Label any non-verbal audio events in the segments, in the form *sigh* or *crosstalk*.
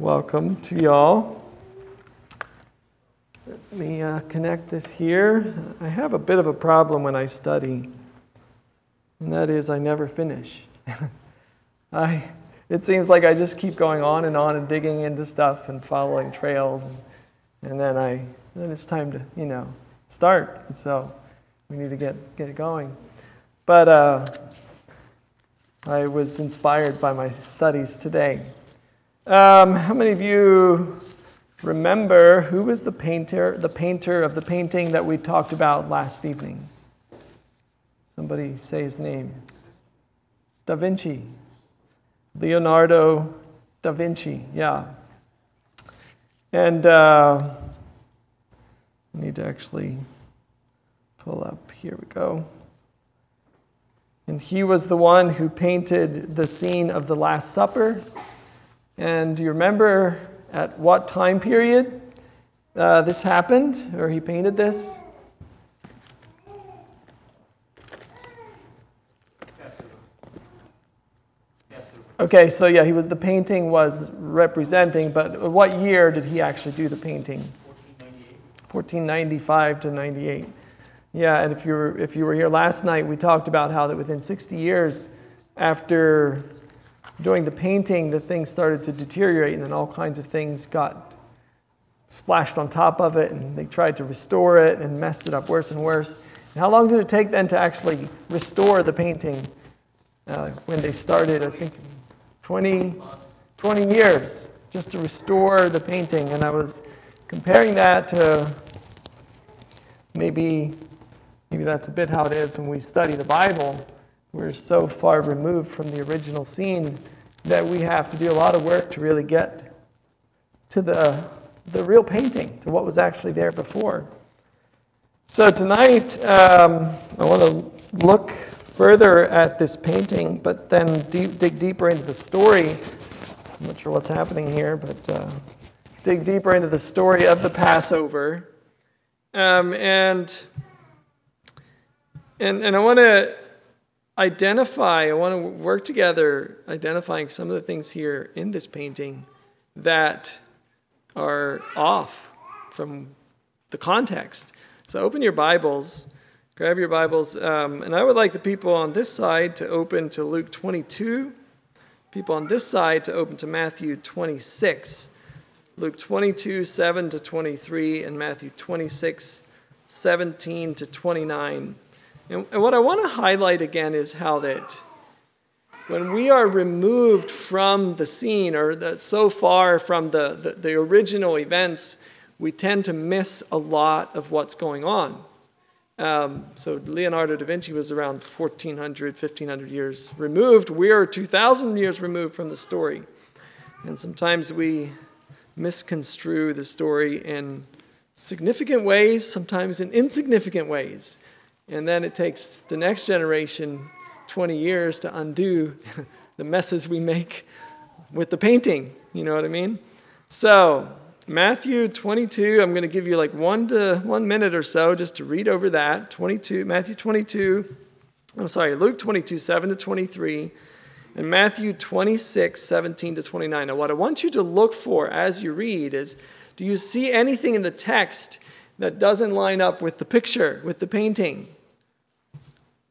Welcome to y'all. Let me uh, connect this here. I have a bit of a problem when I study, and that is I never finish. *laughs* I, it seems like I just keep going on and on and digging into stuff and following trails, and, and then I then it's time to you know start. And so we need to get get it going. But uh, I was inspired by my studies today. Um, how many of you remember who was the painter, the painter of the painting that we talked about last evening? Somebody say his name. Da Vinci. Leonardo da Vinci, yeah. And uh, I need to actually pull up. Here we go. And he was the one who painted the scene of the Last Supper. And do you remember at what time period uh, this happened, or he painted this? Okay, so yeah, he was the painting was representing, but what year did he actually do the painting? 1495 to 98. Yeah, and if you were, if you were here last night, we talked about how that within 60 years after doing the painting, the thing started to deteriorate, and then all kinds of things got splashed on top of it, and they tried to restore it and messed it up worse and worse. And how long did it take then to actually restore the painting uh, when they started? I think 20, 20 years just to restore the painting. And I was comparing that to maybe Maybe that's a bit how it is when we study the Bible. We're so far removed from the original scene that we have to do a lot of work to really get to the, the real painting, to what was actually there before. So tonight, um, I want to look further at this painting, but then deep, dig deeper into the story. I'm not sure what's happening here, but uh, dig deeper into the story of the Passover. Um, and and, and I want to identify, I want to work together identifying some of the things here in this painting that are off from the context. So open your Bibles, grab your Bibles, um, and I would like the people on this side to open to Luke 22, people on this side to open to Matthew 26. Luke 22, 7 to 23, and Matthew 26, 17 to 29. And, and what I want to highlight again is how that when we are removed from the scene or the, so far from the, the, the original events, we tend to miss a lot of what's going on. Um, so Leonardo da Vinci was around 1400, 1500 years removed. We are 2000 years removed from the story. And sometimes we misconstrue the story in significant ways, sometimes in insignificant ways. And then it takes the next generation 20 years to undo *laughs* the messes we make with the painting. You know what I mean? So, Matthew 22, I'm going to give you like one to one minute or so just to read over that. 22, Matthew 22, I'm sorry, Luke 22, 7 to 23, and Matthew 26, 17 to 29. Now, what I want you to look for as you read is do you see anything in the text that doesn't line up with the picture, with the painting?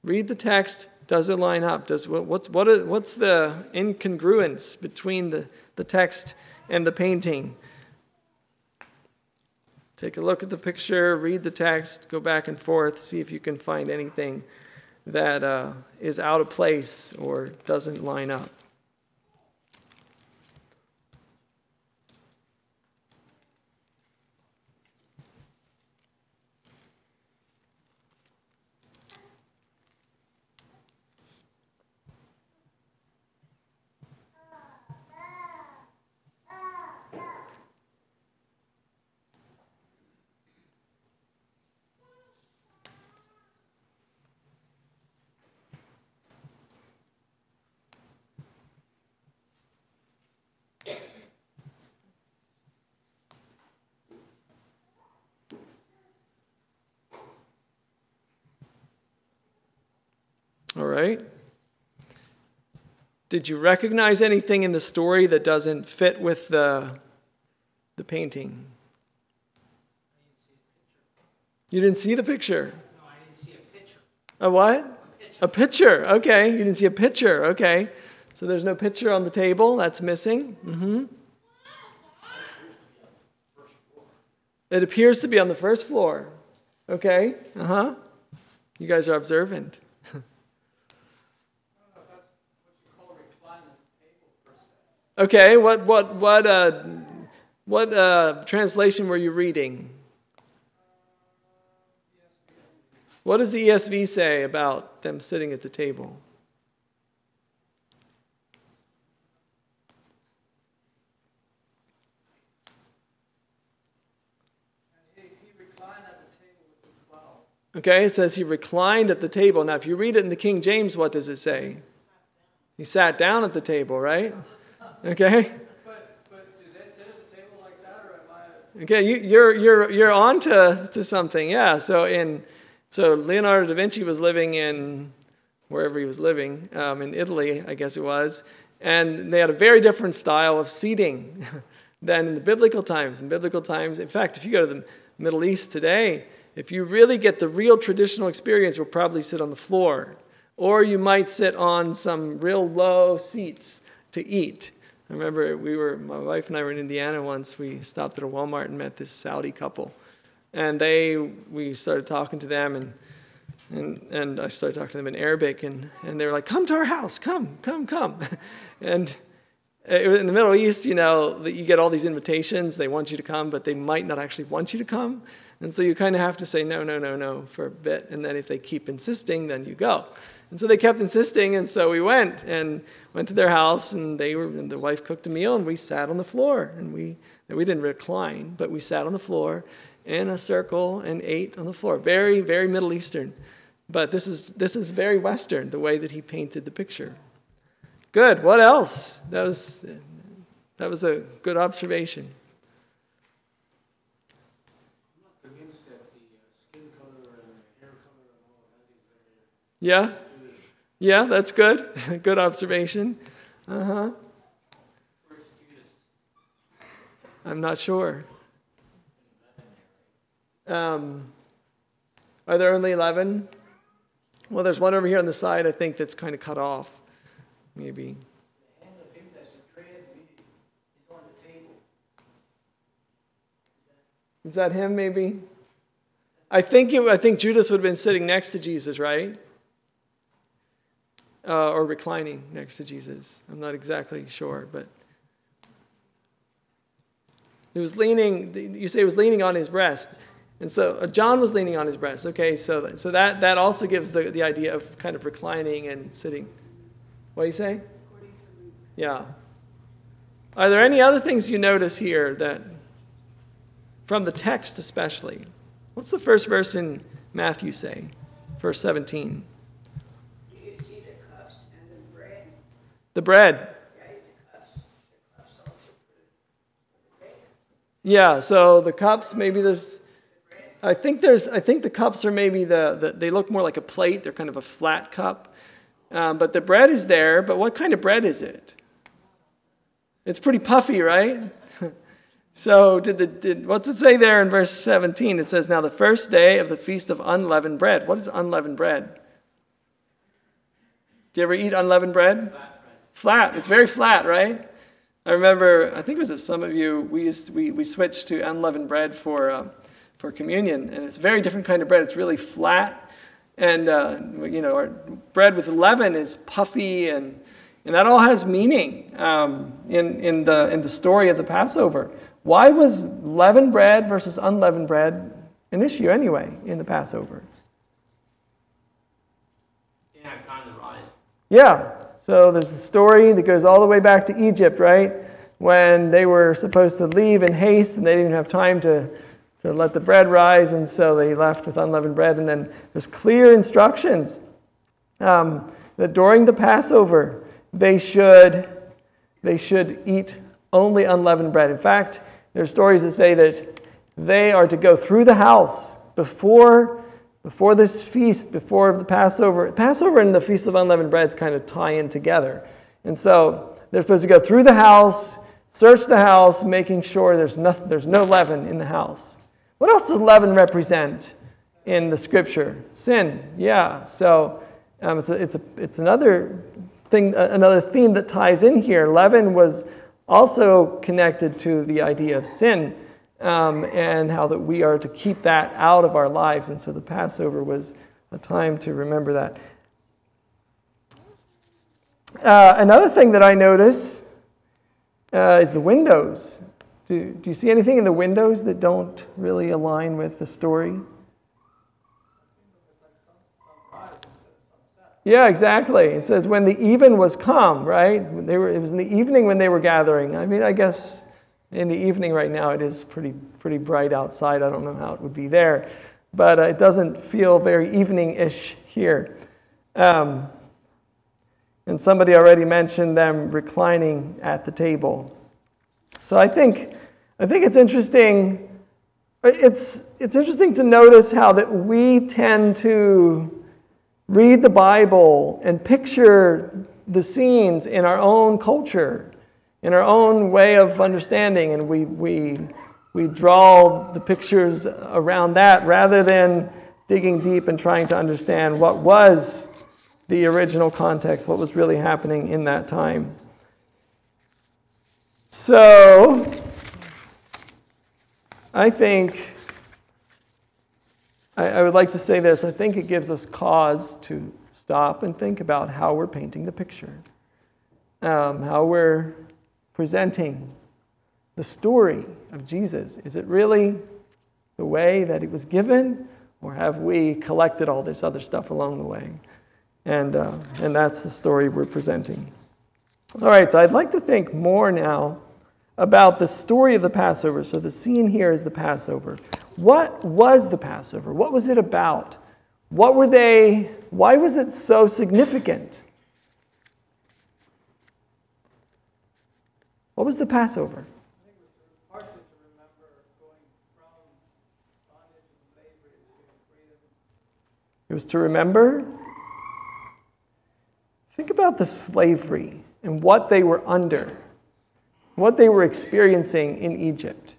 Read the text. Does it line up? Does what's what is, what's the incongruence between the, the text and the painting? Take a look at the picture, read the text, go back and forth, see if you can find anything that uh, is out of place or doesn't line up. All right? Did you recognize anything in the story that doesn't fit with the, the painting? You didn't see the picture? No, I didn't see a picture. A what? A picture. Okay. You didn't see a picture. Okay. So there's no picture on the table. That's missing. Mm-hmm. It appears to be on the first floor. Okay. Uh huh. You guys are observant. I don't know if that's what you call reclining table per se. Okay. What what what uh what uh translation were you reading? What does the ESV say about them sitting at the table? Okay, it says he reclined at the table. Now, if you read it in the King James, what does it say? He sat down at the table, right? Okay. But, but do they sit at the table like that, or am I? Okay, you, you're you're you're on to, to something, yeah. So in so Leonardo da Vinci was living in wherever he was living um, in Italy, I guess it was, and they had a very different style of seating *laughs* than in the biblical times. In biblical times, in fact, if you go to the Middle East today, if you really get the real traditional experience, you'll probably sit on the floor, or you might sit on some real low seats to eat. I remember we were, my wife and I were in Indiana once. We stopped at a Walmart and met this Saudi couple. And they, we started talking to them, and, and, and I started talking to them in Arabic, and, and they were like, Come to our house, come, come, come. *laughs* and in the Middle East, you know, that you get all these invitations. They want you to come, but they might not actually want you to come. And so you kind of have to say no, no, no, no for a bit. And then if they keep insisting, then you go. And so they kept insisting, and so we went and went to their house, and they were, and the wife cooked a meal, and we sat on the floor, and we we didn't recline, but we sat on the floor in a circle and ate on the floor. Very, very Middle Eastern, but this is this is very Western, the way that he painted the picture. Good. What else? That was that was a good observation. I'm not convinced that the uh, skin color and the hair color and all of that is very Yeah. Yeah, that's good. *laughs* good observation. Uh huh. I'm not sure. Um, are there only 11? Well, there's one over here on the side, I think, that's kind of cut off. Maybe. Is that him, maybe? I think, it, I think Judas would have been sitting next to Jesus, right? Uh, or reclining next to Jesus. I'm not exactly sure, but. He was leaning, you say he was leaning on his breast. And so uh, John was leaning on his breast. Okay, so, so that, that also gives the, the idea of kind of reclining and sitting. What do you say? Yeah. Are there any other things you notice here that, from the text especially? What's the first verse in Matthew say? Verse 17. Do you see the cups and the bread? The bread. Right, the cups. The cups also for the bread. Yeah, so the cups, maybe there's, I think there's, I think the cups are maybe the, the they look more like a plate. They're kind of a flat cup. Um, but the bread is there, but what kind of bread is it? It's pretty puffy, right? *laughs* so did the, did, what's it say there in verse 17? It says, now the first day of the feast of unleavened bread. What is unleavened bread? Do you ever eat unleavened bread? Flat. It's very flat, right? I remember, I think it was at some of you, we, used, we, we switched to unleavened bread for, uh, for communion, and it's a very different kind of bread. It's really flat, and uh, you know, our bread with leaven is puffy, and, and that all has meaning um, in, in, the, in the story of the Passover. Why was leavened bread versus unleavened bread an issue anyway in the Passover? Didn't have time. Yeah. So there's the story that goes all the way back to Egypt, right? When they were supposed to leave in haste and they didn't have time to, to let the bread rise, and so they left with unleavened bread. And then there's clear instructions um, that during the Passover they should they should eat only unleavened bread. In fact, there's stories that say that they are to go through the house before before this feast, before the Passover. Passover and the Feast of Unleavened Bread kind of tie in together. And so they're supposed to go through the house, search the house, making sure there's, nothing, there's no leaven in the house. What else does leaven represent in the scripture? Sin, yeah. So um, it's, a, it's, a, it's another thing, another theme that ties in here. Leaven was also connected to the idea of sin um, and how that we are to keep that out of our lives. And so the Passover was a time to remember that. Uh, another thing that I notice uh, is the windows. Do, do you see anything in the windows that don't really align with the story? Yeah, exactly. It says when the even was come, right? They were, it was in the evening when they were gathering. I mean, I guess in the evening right now it is pretty, pretty bright outside. I don't know how it would be there, but uh, it doesn't feel very evening ish here. Um, and somebody already mentioned them reclining at the table. So I think, I think it's interesting. It's, it's interesting to notice how that we tend to read the Bible and picture the scenes in our own culture, in our own way of understanding, and we, we, we draw the pictures around that rather than digging deep and trying to understand what was the original context, what was really happening in that time. So, I think I, I would like to say this. I think it gives us cause to stop and think about how we're painting the picture, um, how we're presenting the story of Jesus. Is it really the way that it was given, or have we collected all this other stuff along the way? And, uh, and that's the story we're presenting. All right, so I'd like to think more now about the story of the Passover. So the scene here is the Passover. What was the Passover? What was it about? What were they, why was it so significant? What was the Passover? It was to remember. Think about the slavery and what they were under what they were experiencing in Egypt.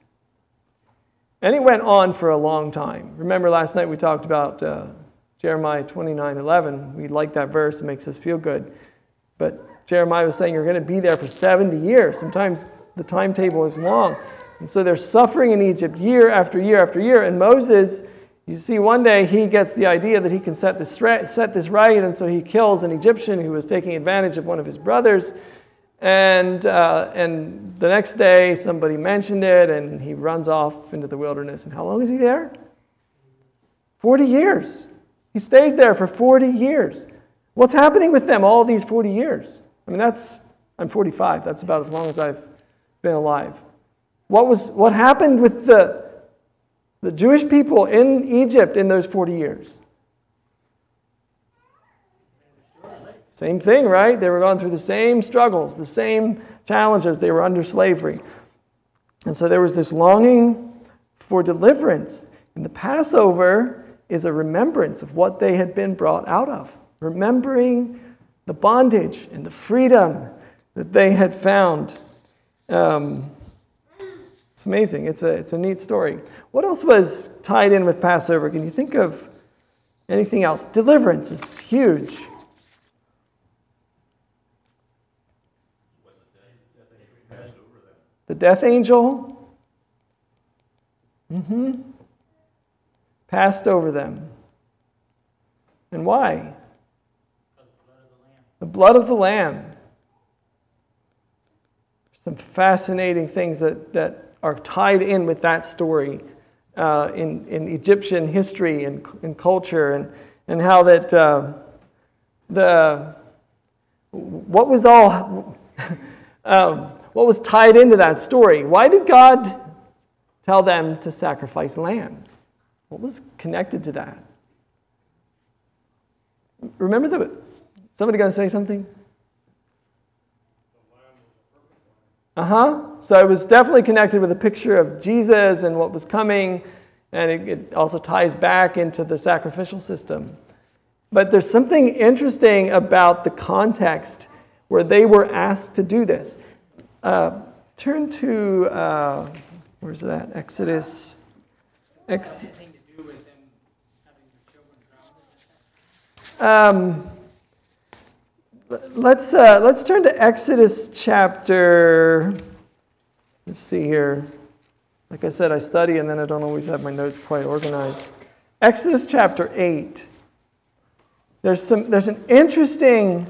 And it went on for a long time. Remember last night we talked about uh, Jeremiah 29 11. We like that verse, it makes us feel good. But Jeremiah was saying you're going to be there for 70 years. Sometimes the timetable is long. And so they're suffering in Egypt year after year after year. And Moses, you see, one day he gets the idea that he can set this, set this right. And so he kills an Egyptian who was taking advantage of one of his brothers. And, uh, and the next day, somebody mentioned it, and he runs off into the wilderness. And how long is he there? 40 years. He stays there for 40 years. What's happening with them all these 40 years? I mean, that's, I'm 45. That's about as long as I've been alive. What, was, what happened with the, the Jewish people in Egypt in those 40 years? Same thing, right? They were going through the same struggles, the same challenges. They were under slavery. And so there was this longing for deliverance. And the Passover is a remembrance of what they had been brought out of, remembering the bondage and the freedom that they had found. Um, it's amazing. It's a, it's a neat story. What else was tied in with Passover? Can you think of anything else? Deliverance is huge. The death angel mm-hmm, passed over them. And why? The blood of the Lamb. Some fascinating things that, that are tied in with that story uh, in, in Egyptian history and, and culture, and, and how that uh, the what was all *laughs* um, what was tied into that story. Why did God tell them to sacrifice lambs? What was connected to that? Remember the. Somebody going to say something? Uh huh. So it was definitely connected with a picture of Jesus and what was coming, and it, it also ties back into the sacrificial system. But there's something interesting about the context where they were asked to do this. Uh, turn to, uh, where's that? Exodus. Ex- Anything to do with them having their children drowned? um, l- let's, uh, let's turn to Exodus chapter. Let's see here. Like I said, I study and then I don't always have my notes quite organized. Exodus chapter 8. There's, some, there's an interesting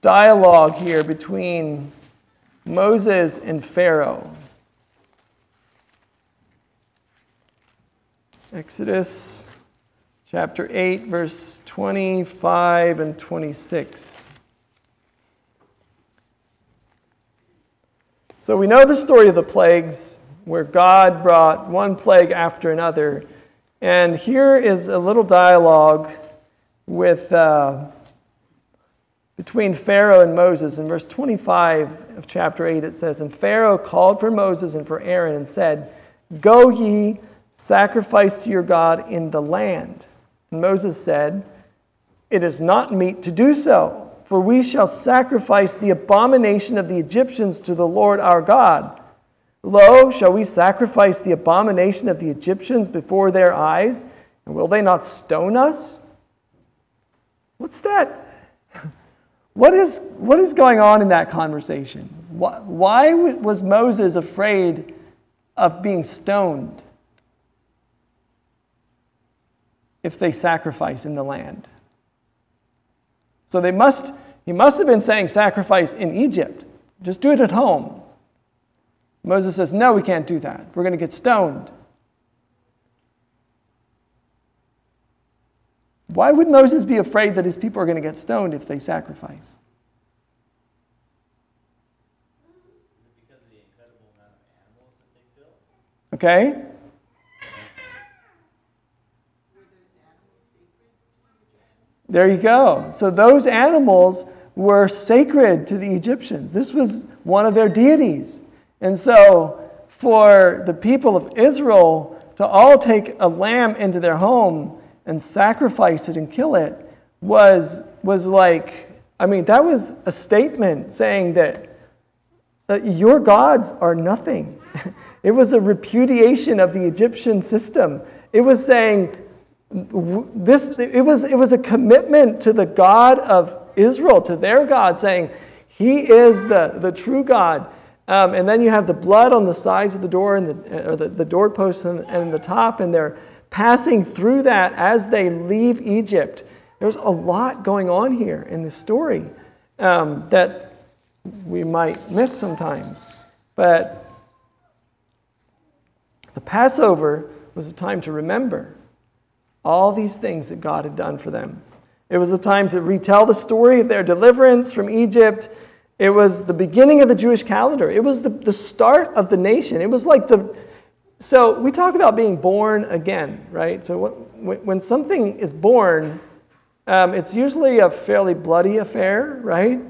dialogue here between Moses and Pharaoh. Exodus chapter 8, verse 25 and 26. So we know the story of the plagues, where God brought one plague after another. And here is a little dialogue with, uh, between Pharaoh and Moses. In verse 25 of chapter 8, it says, And Pharaoh called for Moses and for Aaron and said, Go ye, sacrifice to your God in the land. And Moses said, It is not meet to do so for we shall sacrifice the abomination of the Egyptians to the Lord our God. Lo, shall we sacrifice the abomination of the Egyptians before their eyes? And will they not stone us? What's that? *laughs* What is, what is going on in that conversation? Why, why was Moses afraid of being stoned if they sacrifice in the land? So they must, he must have been saying sacrifice in Egypt. Just do it at home. Moses says, No, we can't do that. We're going to get stoned. Why would Moses be afraid that his people are going to get stoned if they sacrifice? Because of the incredible amount of animals that they kill? Okay? There you go. So those animals were sacred to the Egyptians. This was one of their deities. And so for the people of Israel to all take a lamb into their home and sacrifice it and kill it was, was like, I mean, that was a statement saying that, that your gods are nothing. *laughs* it was a repudiation of the Egyptian system. It was saying, this it was it was a commitment to the God of Israel, to their God, saying, He is the, the true God. Um, and then you have the blood on the sides of the door and the, or the, the doorposts and, and the top, and they're passing through that as they leave Egypt. There's a lot going on here in this story um, that we might miss sometimes. But the Passover was a time to remember all these things that God had done for them. It was a time to retell the story of their deliverance from Egypt. It was the beginning of the Jewish calendar. It was the, the start of the nation. It was like the. So we talk about being born again, right? So when, when something is born, um, it's usually a fairly bloody affair, right?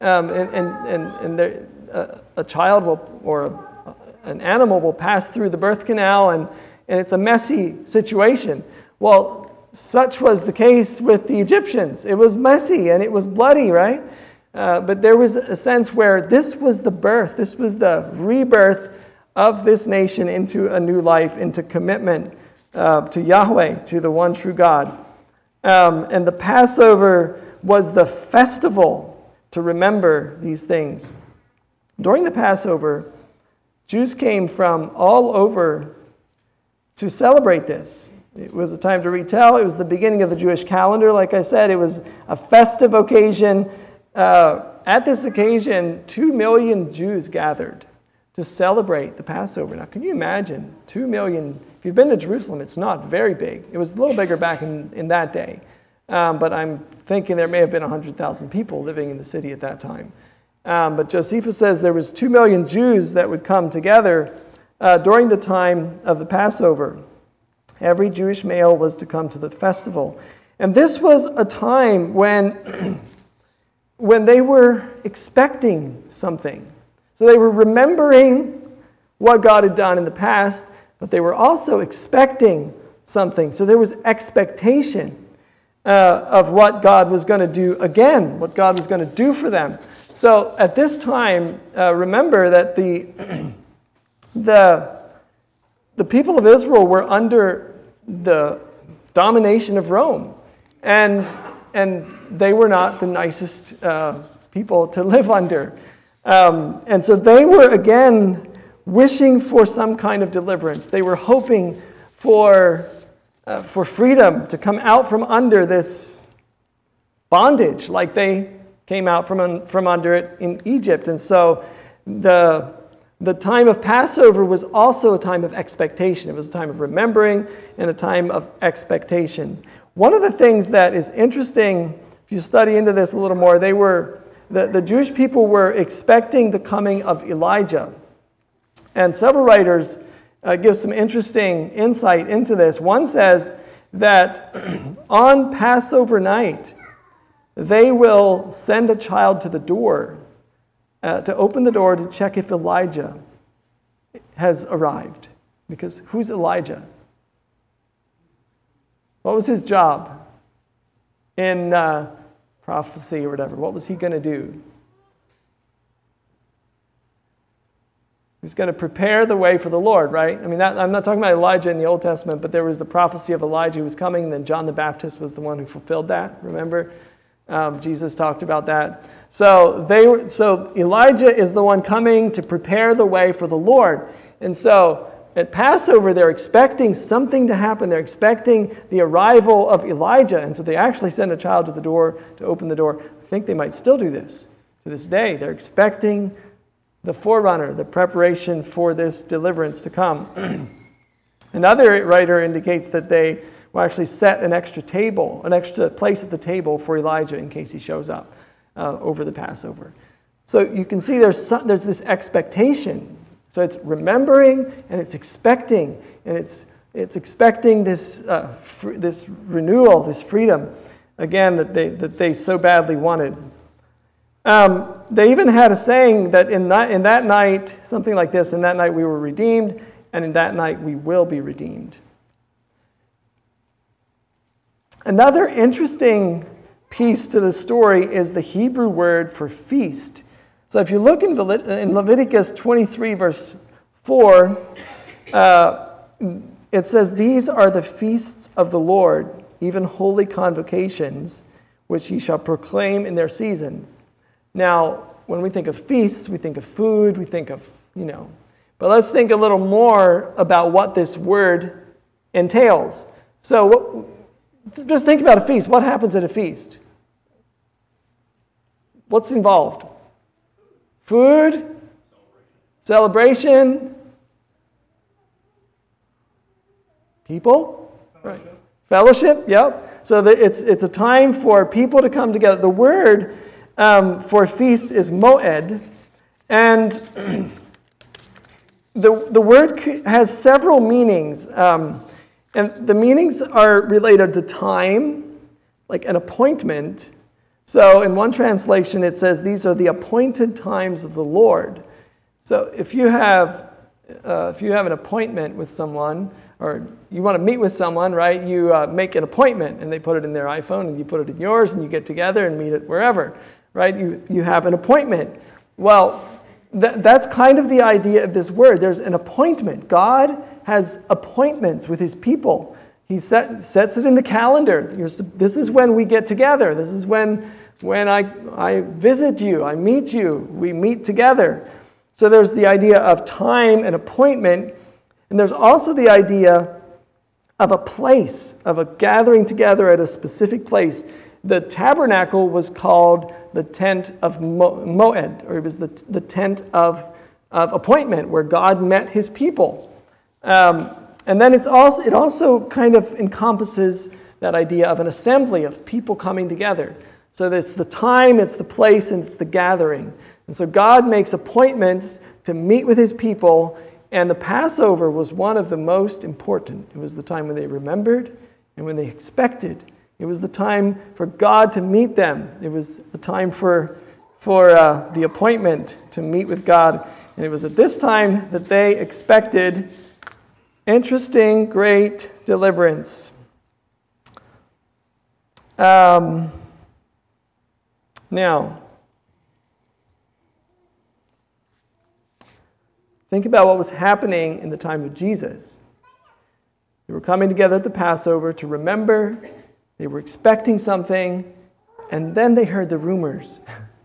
Um, and and, and, and there, uh, a child will, or a, an animal will pass through the birth canal, and, and it's a messy situation. Well, such was the case with the Egyptians. It was messy and it was bloody, right? Uh, but there was a sense where this was the birth, this was the rebirth of this nation into a new life, into commitment uh, to Yahweh, to the one true God. Um, and the Passover was the festival to remember these things. During the Passover, Jews came from all over to celebrate this. It was a time to retell. It was the beginning of the Jewish calendar, like I said. It was a festive occasion. Uh, at this occasion, two million Jews gathered to celebrate the Passover. Now, can you imagine? Two million. If you've been to Jerusalem, it's not very big. It was a little bigger back in, in that day. Um, but I'm thinking there may have been 100,000 people living in the city at that time. Um, but Josephus says there was two million Jews that would come together uh, during the time of the Passover. Every Jewish male was to come to the festival. And this was a time when, *clears throat* when they were expecting something. So they were remembering what God had done in the past, but they were also expecting something. So there was expectation. uh, of what God was going to do again, what God was going to do for them. So at this time, uh, remember that the, *clears throat* the, the people of Israel were under the domination of Rome. And, and they were not the nicest uh, people to live *laughs* under. Um, and so they were again wishing for some kind of deliverance. They were hoping for, uh, for freedom to come out from under this bondage, like they came out from, from under it in Egypt. And so the, the time of Passover was also a time of expectation. It was a time of remembering and a time of expectation. One of the things that is interesting, if you study into this a little more, they were, the, the Jewish people were expecting the coming of Elijah. And several writers uh, give some interesting insight into this. One says that *clears throat* on Passover night, they will send a child to the door uh, to open the door to check if Elijah has arrived. Because who's Elijah? What was his job in uh, prophecy or whatever? What was he going to do? He's going to prepare the way for the Lord, right? I mean, that, I'm not talking about Elijah in the Old Testament, but there was the prophecy of Elijah who was coming, and then John the Baptist was the one who fulfilled that. Remember? Um, Jesus talked about that. So, they, so Elijah is the one coming to prepare the way for the Lord. And so at Passover, they're expecting something to happen. They're expecting the arrival of Elijah. And so they actually send a child to the door to open the door. I think they might still do this to this day. They're expecting the forerunner, the preparation for this deliverance to come. *clears throat* Another writer indicates that they will actually set an extra table, an extra place at the table for Elijah in case he shows up uh, over the Passover. So you can see there's, some, there's this expectation. So it's remembering and it's expecting, and it's, it's expecting this, uh, fr- this renewal, this freedom, again, that they, that they so badly wanted. Um, they even had a saying that in that, in that night, something like this, in that night we were redeemed, and in that night we will be redeemed. Another interesting piece to the story is the Hebrew word for feast. So if you look in, Leviticus 23, verse 4, uh, it says, These are the feasts of the Lord, even holy convocations, which he shall proclaim in their seasons. Now, when we think of feasts, we think of food, we think of, you know, but let's think a little more about what this word entails. So, what, just think about a feast. What happens at a feast? What's involved? Food? Celebration? People? Right. Fellowship, yep. So the, it's, it's a time for people to come together. The word um, for feast is moed, and *clears throat* the, the word has several meanings. Um, and the meanings are related to time, like an appointment. So in one translation, it says, These are the appointed times of the Lord. So if you have, uh, if you have an appointment with someone, or you want to meet with someone, right? You uh, make an appointment and they put it in their iPhone and you put it in yours and you get together and meet it wherever, right? You, you have an appointment. Well, th- that's kind of the idea of this word. There's an appointment. God has appointments with his people. He set, sets it in the calendar. This is when we get together. This is when, when I, I visit you, I meet you, we meet together. So there's the idea of time and appointment. And there's also the idea of a place, of a gathering together at a specific place. The tabernacle was called the tent of Moed, or it was the, the tent of, of appointment where God met his people. Um, and then it's also, it also kind of encompasses that idea of an assembly of people coming together. So it's the time, it's the place, and it's the gathering. And so God makes appointments to meet with his people, and the Passover was one of the most important. It was the time when they remembered and when they expected. It was the time for God to meet them. It was the time for, for uh, the appointment to meet with God. And it was at this time that they expected Interesting, great deliverance. Um, now, think about what was happening in the time of Jesus. They were coming together at the Passover to remember, they were expecting something, and then they heard the rumors.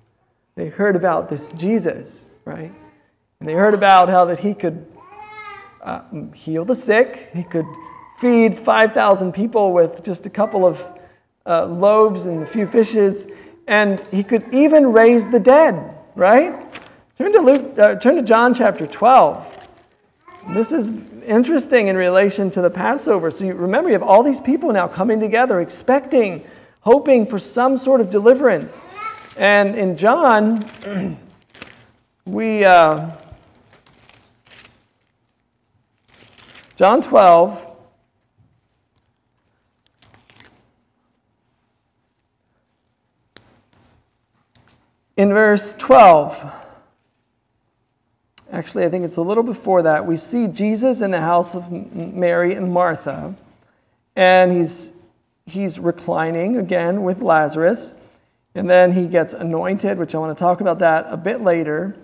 *laughs* they heard about this Jesus, right? And they heard about how that he could uh, heal the sick, he could feed 5,000 people with just a couple of uh, loaves and a few fishes, and he could even raise the dead, right? Turn to, Luke, uh, turn to John chapter 12. This is interesting in relation to the Passover. So you remember, you have all these people now coming together, expecting, hoping for some sort of deliverance. And in John, *clears throat* we. Uh, John 12. In verse 12, actually, I think it's a little before that, we see Jesus in the house of Mary and Martha, and he's, he's reclining again with Lazarus, and then he gets anointed, which I want to talk about that a bit later.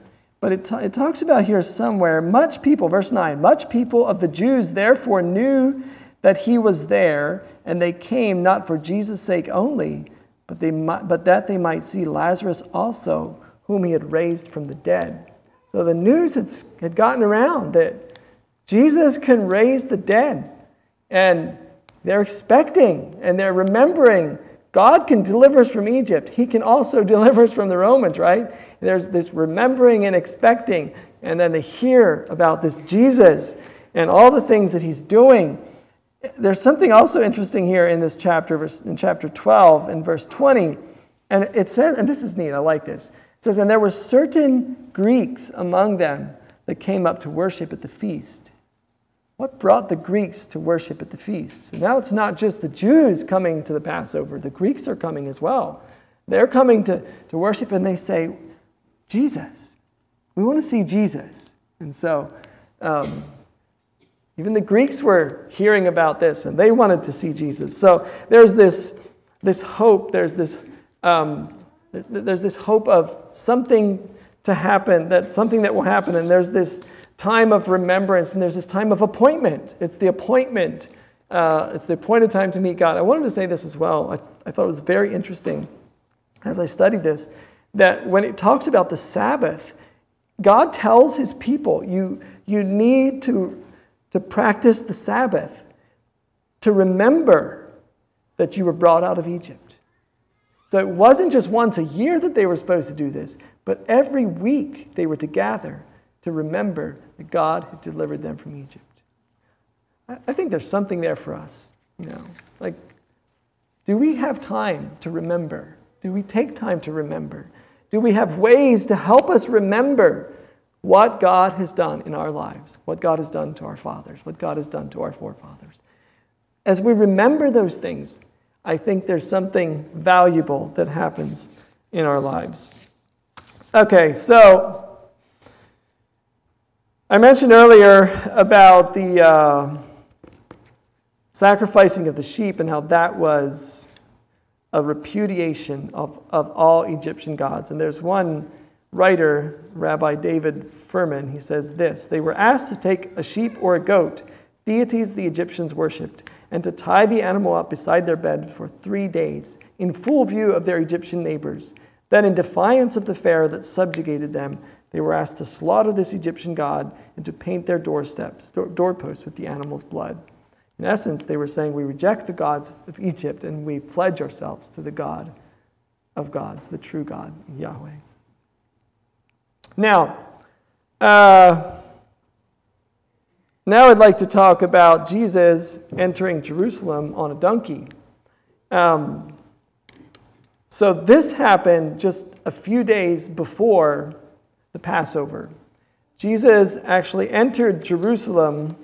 But it, t- it talks about here somewhere, much people, verse 9, much people of the Jews therefore knew that he was there, and they came not for Jesus' sake only, but, they but that they might see Lazarus also, whom he had raised from the dead. So the news had, had gotten around that Jesus can raise the dead. And they're expecting and they're remembering God can deliver us from Egypt. He can also *laughs* deliver us from the Romans, right? There's this remembering and expecting, and then to hear about this Jesus and all the things that he's doing. There's something also interesting here in this chapter, in chapter 12, in verse 20. And it says, and this is neat, I like this. It says, And there were certain Greeks among them that came up to worship at the feast. What brought the Greeks to worship at the feast? Now it's not just the Jews coming to the Passover, the Greeks are coming as well. They're coming to, to worship and they say, Jesus, we want to see Jesus. And so, um, even the Greeks were hearing about this and they wanted to see Jesus. So there's this, this hope, there's this, um, there's this hope of something to happen, that something that will happen, and there's this time of remembrance and there's this time of appointment. It's the appointment, uh, it's the appointed time to meet God. I wanted to say this as well. I, I thought it was very interesting as I studied this that when it talks about the Sabbath, God tells his people, you, you need to, to practice the Sabbath to remember that you were brought out of Egypt. So it wasn't just once a year that they were supposed to do this, but every week they were to gather to remember that God had delivered them from Egypt. I think there's something there for us. You know, like, do we have time to remember? Do we take time to remember? Do we have ways to help us remember what God has done in our lives, what God has done to our fathers, what God has done to our forefathers? As we remember those things, I think there's something valuable that happens in our lives. Okay, so I mentioned earlier about the uh, sacrificing of the sheep and how that was a repudiation of, of all Egyptian gods. And there's one writer, Rabbi David Fohrman, he says this They were asked to take a sheep or a goat, deities the Egyptians worshipped, and to tie the animal up beside their bed for three days, in full view of their Egyptian neighbors. Then, in defiance of the Pharaoh that subjugated them, they were asked to slaughter this Egyptian god and to paint their doorsteps, doorposts with the animal's blood. In essence, they were saying, We reject the gods of Egypt and we pledge ourselves to the God of gods, the true God, Yahweh. Now, uh, now I'd like to talk about Jesus entering Jerusalem on a donkey. Um, so this happened just a few days before the Passover. Jesus actually entered Jerusalem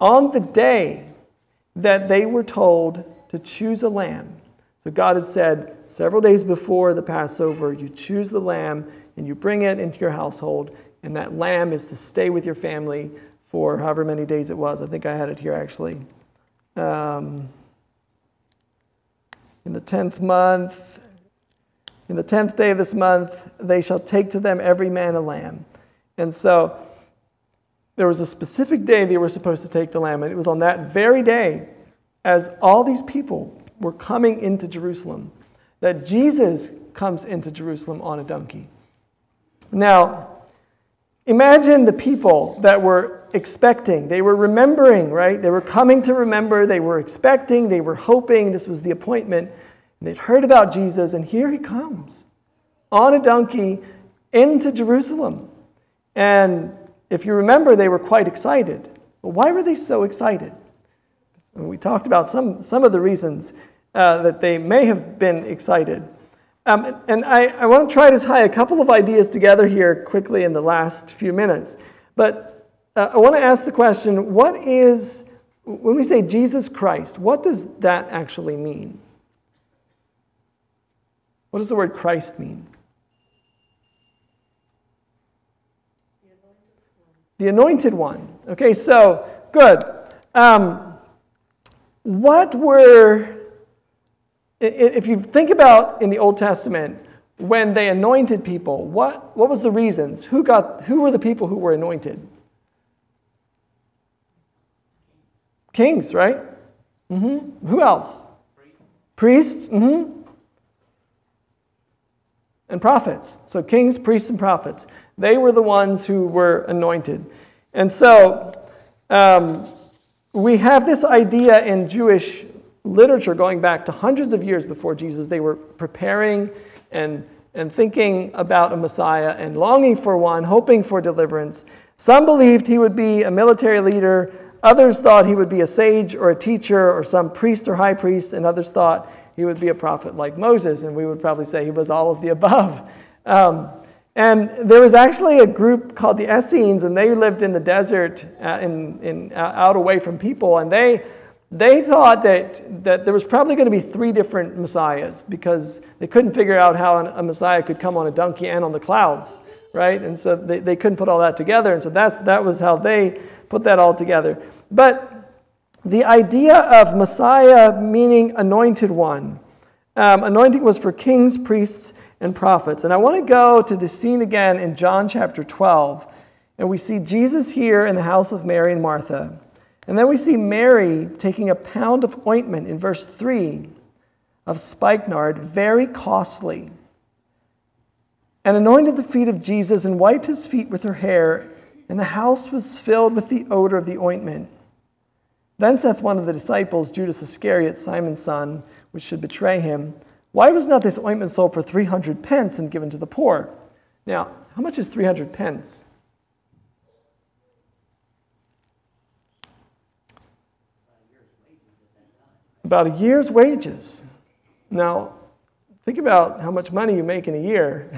on the day that they were told to choose a lamb. So God had said several days before the Passover, you choose the lamb and you bring it into your household, and that lamb is to stay with your family for however many days it was. I think I had it here actually. Um, in the tenth month, in the tenth day of this month, they shall take to them every man a lamb. And so there was a specific day they were supposed to take the lamb, and it was on that very day, as all these people were coming into Jerusalem, that Jesus comes into Jerusalem on a donkey. Now, imagine the people that were expecting, they were remembering, right? They were coming to remember, they were expecting, they were hoping, this was the appointment. And they'd heard about Jesus, and here he comes on a donkey into Jerusalem. And if you remember, they were quite excited. But why were they so excited? We talked about some, some of the reasons uh, that they may have been excited. Um, and I, I want to try to tie a couple of ideas together here quickly in the last few minutes. But uh, I want to ask the question what is, when we say Jesus Christ, what does that actually mean? What does the word Christ mean? The anointed one. Okay, so good. Um, what were, if you think about in the Old Testament, when they anointed people, what, what was the reasons? Who, got, who were the people who were anointed? Kings, right? Mm-hmm. Who else? Priests. Mm-hmm. And prophets. So kings, priests, and prophets. They were the ones who were anointed. And so um, we have this idea in Jewish literature going back to hundreds of years before Jesus. They were preparing and, and thinking about a Messiah and longing for one, hoping for deliverance. Some believed he would be a military leader. Others thought he would be a sage or a teacher or some priest or high priest. And others thought he would be a prophet like Moses. And we would probably say he was all of the above. Um, and there was actually a group called the Essenes, and they lived in the desert, uh, in, in, uh, out away from people. And they, they thought that, that there was probably going to be three different messiahs because they couldn't figure out how an, a messiah could come on a donkey and on the clouds, right? And so they, they couldn't put all that together. And so that's, that was how they put that all together. But the idea of Messiah meaning anointed one, um, anointing was for kings, priests, and prophets. And I want to go to the scene again in John chapter 12. And we see Jesus here in the house of Mary and Martha. And then we see Mary taking a pound of ointment in verse 3 of spikenard, very costly, and anointed the feet of Jesus and wiped his feet with her hair. And the house was filled with the odor of the ointment. Then saith one of the disciples, Judas Iscariot, Simon's son, which should betray him, why was not this ointment sold for 300 pence and given to the poor? Now, how much is 300 pence? About a year's wages. Now, think about how much money you make in a year,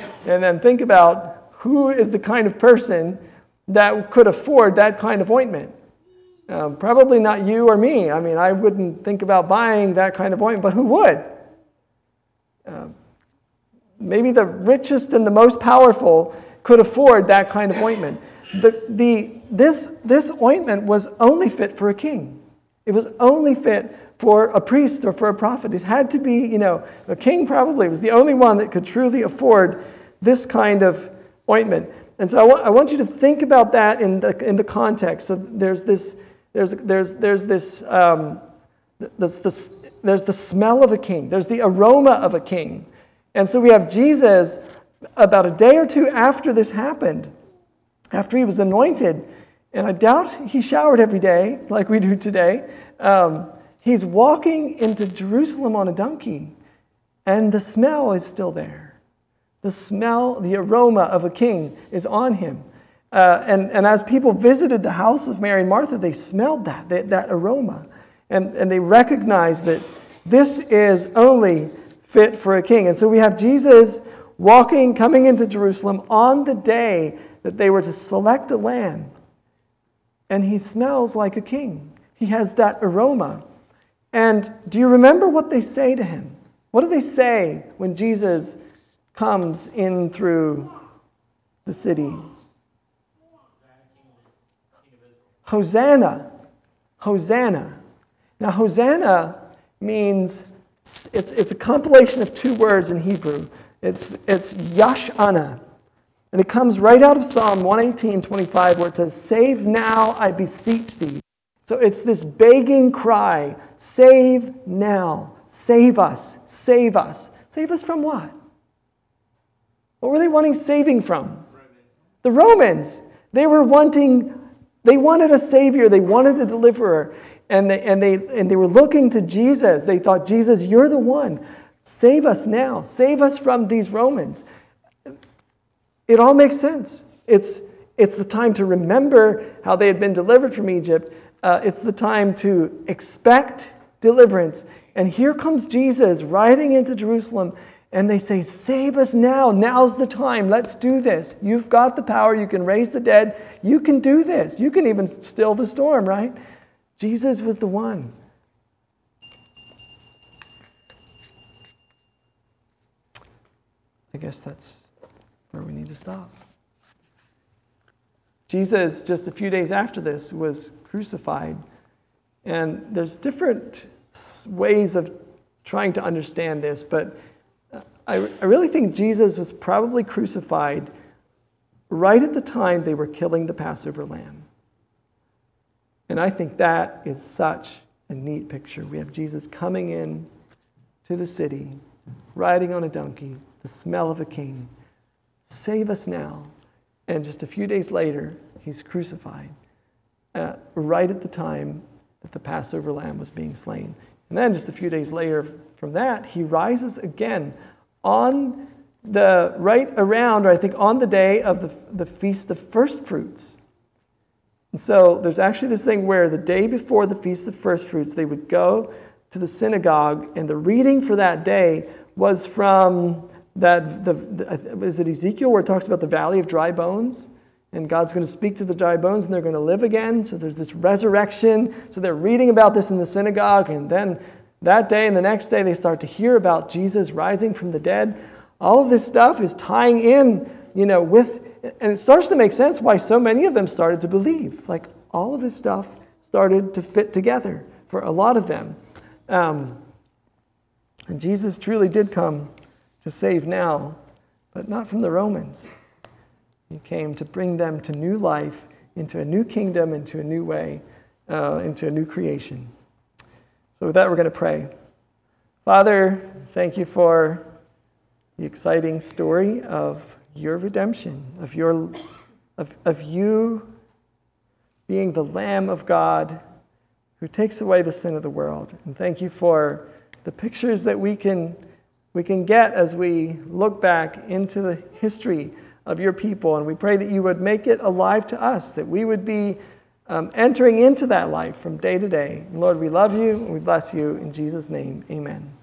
*laughs* and then think about who is the kind of person that could afford that kind of ointment. Um, probably not you or me. I mean, I wouldn't think about buying that kind of ointment, but who would? Uh, maybe the richest and the most powerful could afford that kind of ointment. The, the, this, this ointment was only fit for a king. It was only fit for a priest or for a prophet. It had to be, you know, a king probably was the only one that could truly afford this kind of ointment. And so I want, I want you to think about that in the, in the context. So there's this, there's, there's, there's this, um, this, this there's the smell of a king, there's the aroma of a king. And so we have Jesus about a day or two after this happened, after he was anointed, and I doubt he showered every day like we do today. Um, he's walking into Jerusalem on a donkey, and the smell is still there. The smell, the aroma of a king is on him. Uh, and, and as people visited the house of Mary and Martha, they smelled that, that, that aroma. And, and they recognized that this is only fit for a king. And so we have Jesus walking, coming into Jerusalem on the day that they were to select a lamb. And he smells like a king. He has that aroma. And do you remember what they say to him? What do they say when Jesus comes in through the city? Hosanna. Hosanna. Now, Hosanna means It's, it's a compilation of two words in Hebrew. It's, it's Yash'ana. And it comes right out of Psalm 118, 25, where it says, Save now, I beseech thee. So it's this begging cry Save now. Save us. Save us. Save us from what? What were they wanting saving from? The Romans. They were wanting, they wanted a savior, they wanted a deliverer, and they, and they, and they were looking to Jesus. They thought, Jesus, you're the one. Save us now. Save us from these Romans. It all makes sense. It's, it's the time to remember how they had been delivered from Egypt. Uh, it's the time to expect deliverance. And here comes Jesus riding into Jerusalem, and they say, Save us now. Now's the time. Let's do this. You've got the power. You can raise the dead. You can do this. You can even still the storm, right? Jesus was the one. I guess that's where we need to stop. Jesus, just a few days after this, was crucified. And there's different ways of trying to understand this, but I, I really think Jesus was probably crucified right at the time they were killing the Passover lamb. And I think that is such a neat picture. We have Jesus coming in to the city, riding on a donkey, the smell of a king. Save us now. And just a few days later, he's crucified, uh, right at the time that the Passover lamb was being slain. And then just a few days later from that, he rises again on the right around, or I think on the day of the, the Feast of First Fruits. And so there's actually this thing where the day before the Feast of First Fruits, they would go to the synagogue, and the reading for that day was from that the, the is it Ezekiel where it talks about the valley of dry bones? And God's going to speak to the dry bones and they're going to live again. So there's this resurrection. So they're reading about this in the synagogue. And then that day and the next day, they start to hear about Jesus rising from the dead. All of this stuff is tying in, you know, with, and it starts to make sense why so many of them started to believe. Like all of this stuff started to fit together for a lot of them. Um, and Jesus truly did come to save now, but not from the Romans. He came to bring them to new life, into a new kingdom, into a new way, uh, into a new creation. So, with that, we're going to pray. Father, thank you for the exciting story of your redemption, of, your, of, of you being the Lamb of God who takes away the sin of the world. And thank you for the pictures that we can, we can get as we look back into the history of your people. And we pray that you would make it alive to us, that we would be um, entering into that life from day to day. Lord, we love you and we bless you. In Jesus' name, amen.